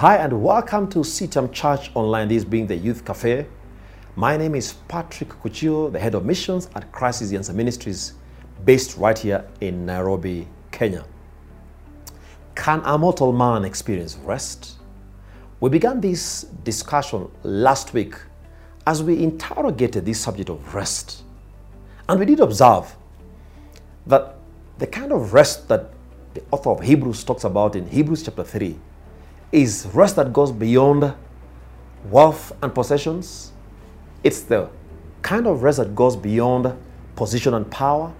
Hi, and welcome to CITAM Church Online, this being the Youth Cafe. My name is Patrick Kuchio, the head of missions at Crisis Answer Ministries, based right here in Nairobi, Kenya. Can a mortal man experience rest? We began this discussion last week as we interrogated this subject of rest. And we did observe that the kind of rest that the author of Hebrews talks about in Hebrews chapter 3 is rest that goes beyond wealth and possessions. It's the kind of rest that goes beyond position and power.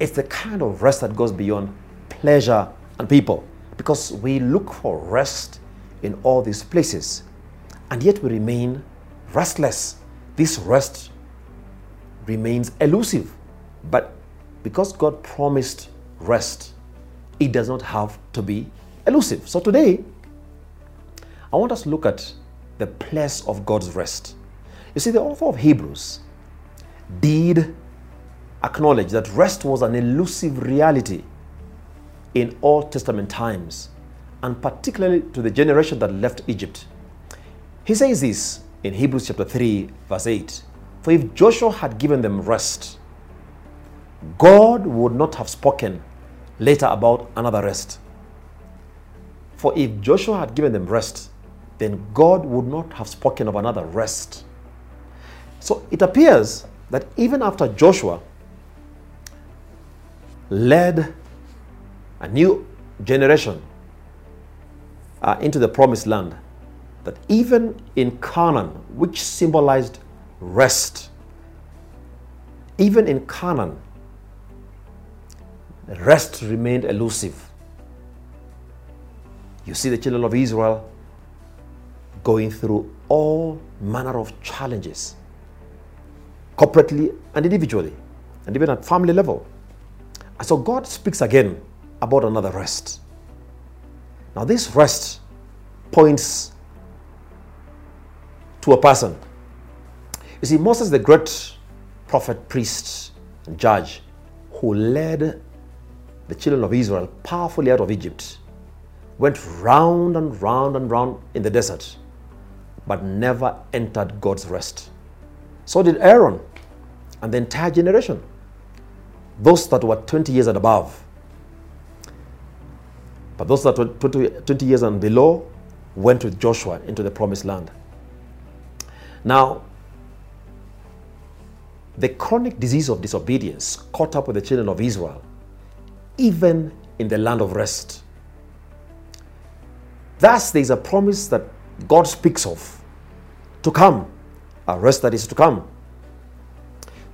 It's the kind of rest that goes beyond pleasure and people. Because we look for rest in all these places, and yet we remain restless. This rest remains elusive. But because God promised rest, it does not have to be elusive. So today, I want us to look at the place of God's rest. You see, the author of Hebrews did acknowledge that rest was an elusive reality in Old Testament times, and particularly to the generation that left Egypt. He says this in Hebrews chapter 3, verse 8 For if Joshua had given them rest, God would not have spoken later about another rest. For if Joshua had given them rest, then God would not have spoken of another rest. So it appears that even after Joshua led a new generation uh, into the promised land, that even in Canaan, which symbolized rest, even in Canaan, rest remained elusive. You see the children of Israel going through all manner of challenges, corporately and individually, and even at family level. And so God speaks again about another rest. Now, this rest points to a person. You see, Moses, the great prophet, priest, and judge, who led the children of Israel powerfully out of Egypt, went round and round and round in the desert but never entered God's rest. So did Aaron and the entire generation, those that were 20 years and above. But those that were 20, 20 years and below went with Joshua into the promised land. Now, the chronic disease of disobedience caught up with the children of Israel, even in the land of rest. Thus, there is a promise that God speaks of to come, a rest that is to come.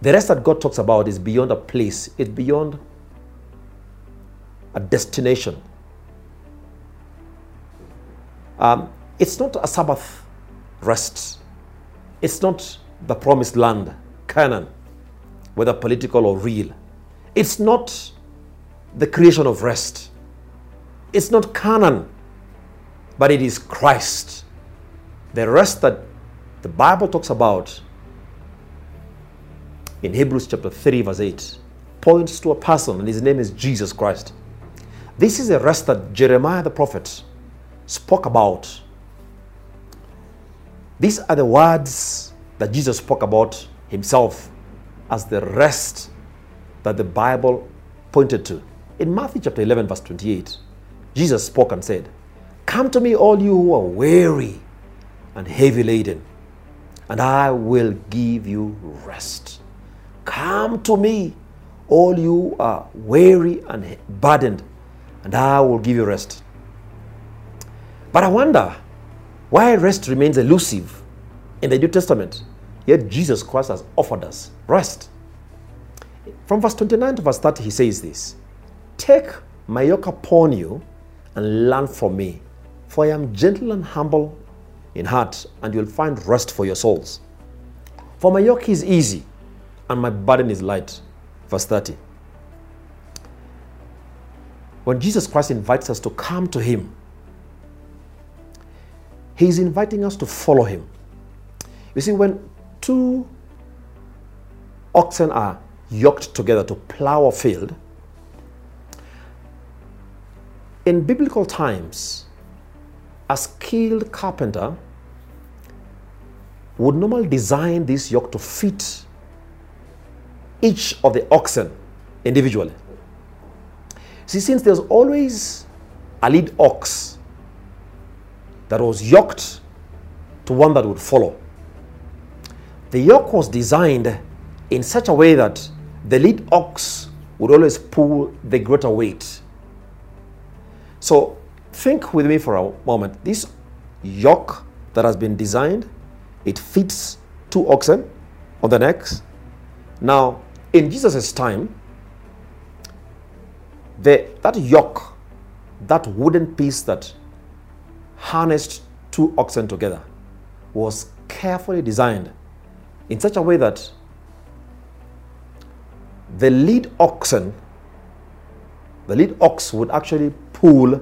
The rest that God talks about is beyond a place, it's beyond a destination. Um, it's not a Sabbath rest, it's not the promised land, Canaan, whether political or real. It's not the creation of rest. It's not Canaan, but it is Christ. The rest that the Bible talks about in Hebrews chapter 3, verse 8, points to a person, and his name is Jesus Christ. This is a rest that Jeremiah the prophet spoke about. These are the words that Jesus spoke about himself as the rest that the Bible pointed to. In Matthew chapter 11, verse 28, Jesus spoke and said, Come to me, all you who are weary and heavy laden, and I will give you rest. Come to me, all you are weary and burdened, and I will give you rest. But I wonder why rest remains elusive in the New Testament, yet Jesus Christ has offered us rest. From verse 29 to verse 30, he says this Take my yoke upon you and learn from me, for I am gentle and humble in heart, and you'll find rest for your souls. For my yoke is easy and my burden is light. Verse 30. When Jesus Christ invites us to come to Him, He's inviting us to follow Him. You see, when two oxen are yoked together to plow a field, in biblical times, a skilled carpenter would normally design this yoke to fit each of the oxen individually. See, since there's always a lead ox that was yoked to one that would follow, the yoke was designed in such a way that the lead ox would always pull the greater weight. So think with me for a moment. This yoke that has been designed, it fits two oxen on the necks. Now, in Jesus' time, the, that yoke, that wooden piece that harnessed two oxen together, was carefully designed in such a way that the lead oxen, the lead ox would actually pull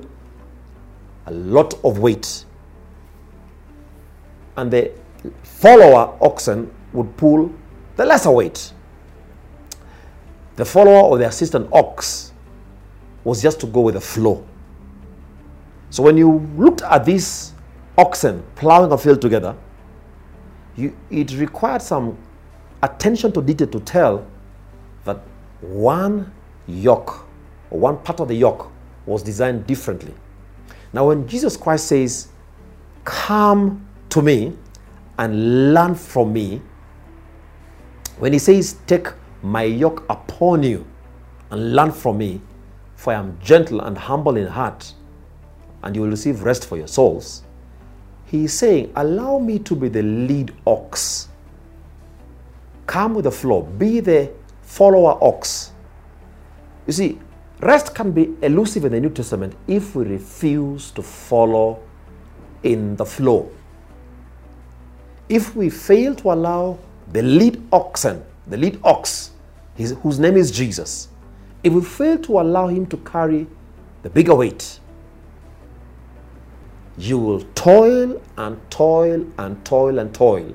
a lot of weight. And the follower oxen would pull the lesser weight. The follower or the assistant ox was just to go with the flow. So when you looked at these oxen plowing a field together, you, it required some attention to detail to tell that one yoke or one part of the yoke was designed differently. Now, when Jesus Christ says, Come to me and learn from me, when he says, Take my yoke upon you and learn from me, for I am gentle and humble in heart, and you will receive rest for your souls. He is saying, Allow me to be the lead ox. Come with the flow, be the follower ox. You see, rest can be elusive in the New Testament if we refuse to follow in the flow. If we fail to allow the lead oxen, the lead ox, his, whose name is Jesus, if we fail to allow him to carry the bigger weight, you will toil and toil and toil and toil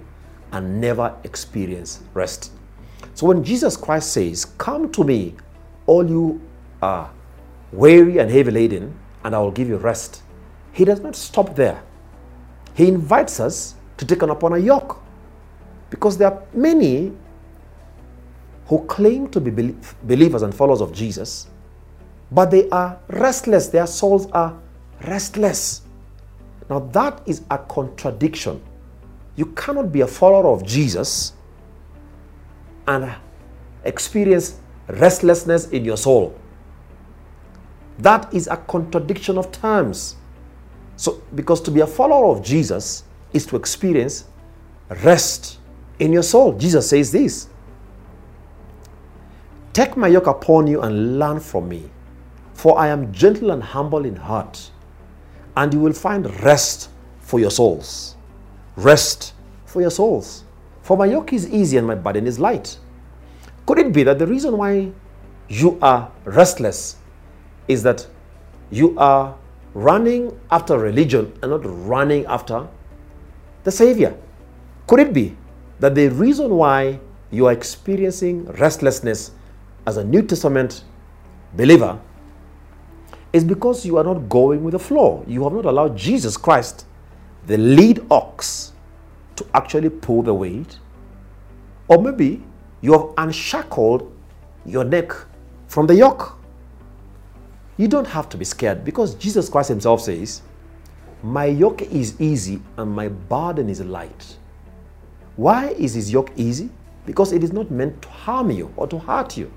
and never experience rest. So when Jesus Christ says, Come to me, all you are weary and heavy laden, and I will give you rest, he does not stop there. He invites us to take on upon a yoke. Because there are many who claim to be believers and followers of Jesus, but they are restless. Their souls are restless. Now, that is a contradiction. You cannot be a follower of Jesus and experience restlessness in your soul. That is a contradiction of terms. So, because to be a follower of Jesus is to experience rest in your soul. Jesus says this Take my yoke upon you and learn from me, for I am gentle and humble in heart, and you will find rest for your souls. Rest for your souls. For my yoke is easy and my burden is light. Could it be that the reason why you are restless is that you are running after religion and not running after the Savior? Could it be that the reason why you are experiencing restlessness as a New Testament believer is because you are not going with the flow. You have not allowed Jesus Christ, the lead ox, to actually pull the weight. Or maybe you have unshackled your neck from the yoke. You don't have to be scared because Jesus Christ Himself says, My yoke is easy and my burden is light. Why is His yoke easy? Because it is not meant to harm you or to hurt you.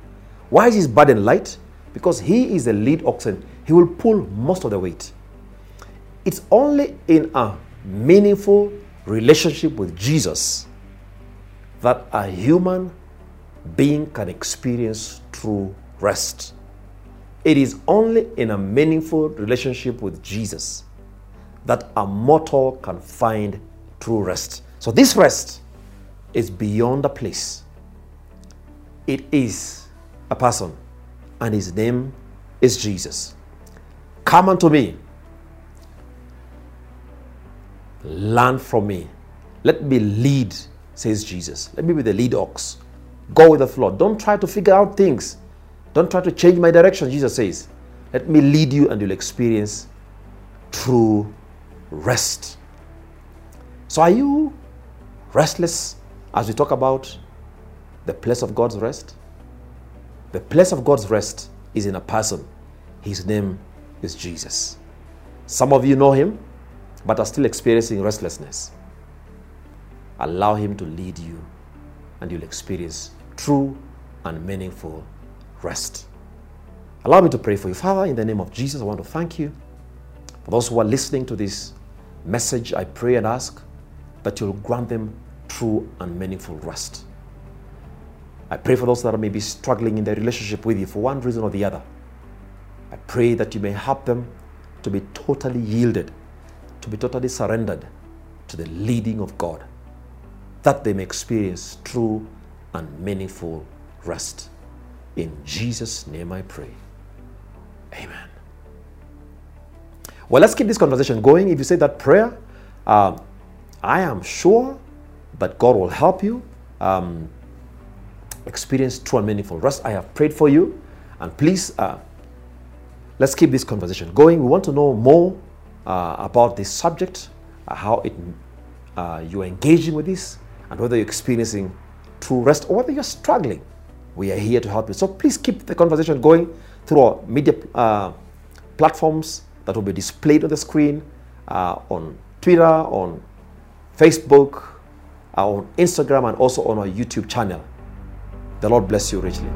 Why is His burden light? Because He is the lead oxen, He will pull most of the weight. It's only in a meaningful relationship with Jesus that a human being can experience true rest. It is only in a meaningful relationship with Jesus that a mortal can find true rest. So, this rest is beyond a place, it is a person, and his name is Jesus. Come unto me, learn from me. Let me lead, says Jesus. Let me be the lead ox. Go with the flow. Don't try to figure out things. Don't try to change my direction, Jesus says. Let me lead you and you'll experience true rest. So, are you restless as we talk about the place of God's rest? The place of God's rest is in a person. His name is Jesus. Some of you know him, but are still experiencing restlessness. Allow him to lead you, and you'll experience true and meaningful rest. Allow me to pray for you. Father, in the name of Jesus, I want to thank you for those who are listening to this message. I pray and ask that you'll grant them true and meaningful rest. I pray for those that may be struggling in their relationship with you for one reason or the other. I pray that you may help them to be totally yielded, to be totally surrendered to the leading of God, that they may experience true and meaningful rest. In Jesus' name I pray. Amen. Well, let's keep this conversation going. If you say that prayer, uh, I am sure that God will help you um, experience true and meaningful rest. I have prayed for you, and please uh, let's keep this conversation going. We want to know more uh, about this subject, uh, how it uh, you're engaging with this, and whether you're experiencing true rest or whether you're struggling. We are here to help you. So please keep the conversation going through our media uh, platforms that will be displayed on the screen, uh, on Twitter, on Facebook, on Instagram, and also on our YouTube channel. The Lord bless you richly.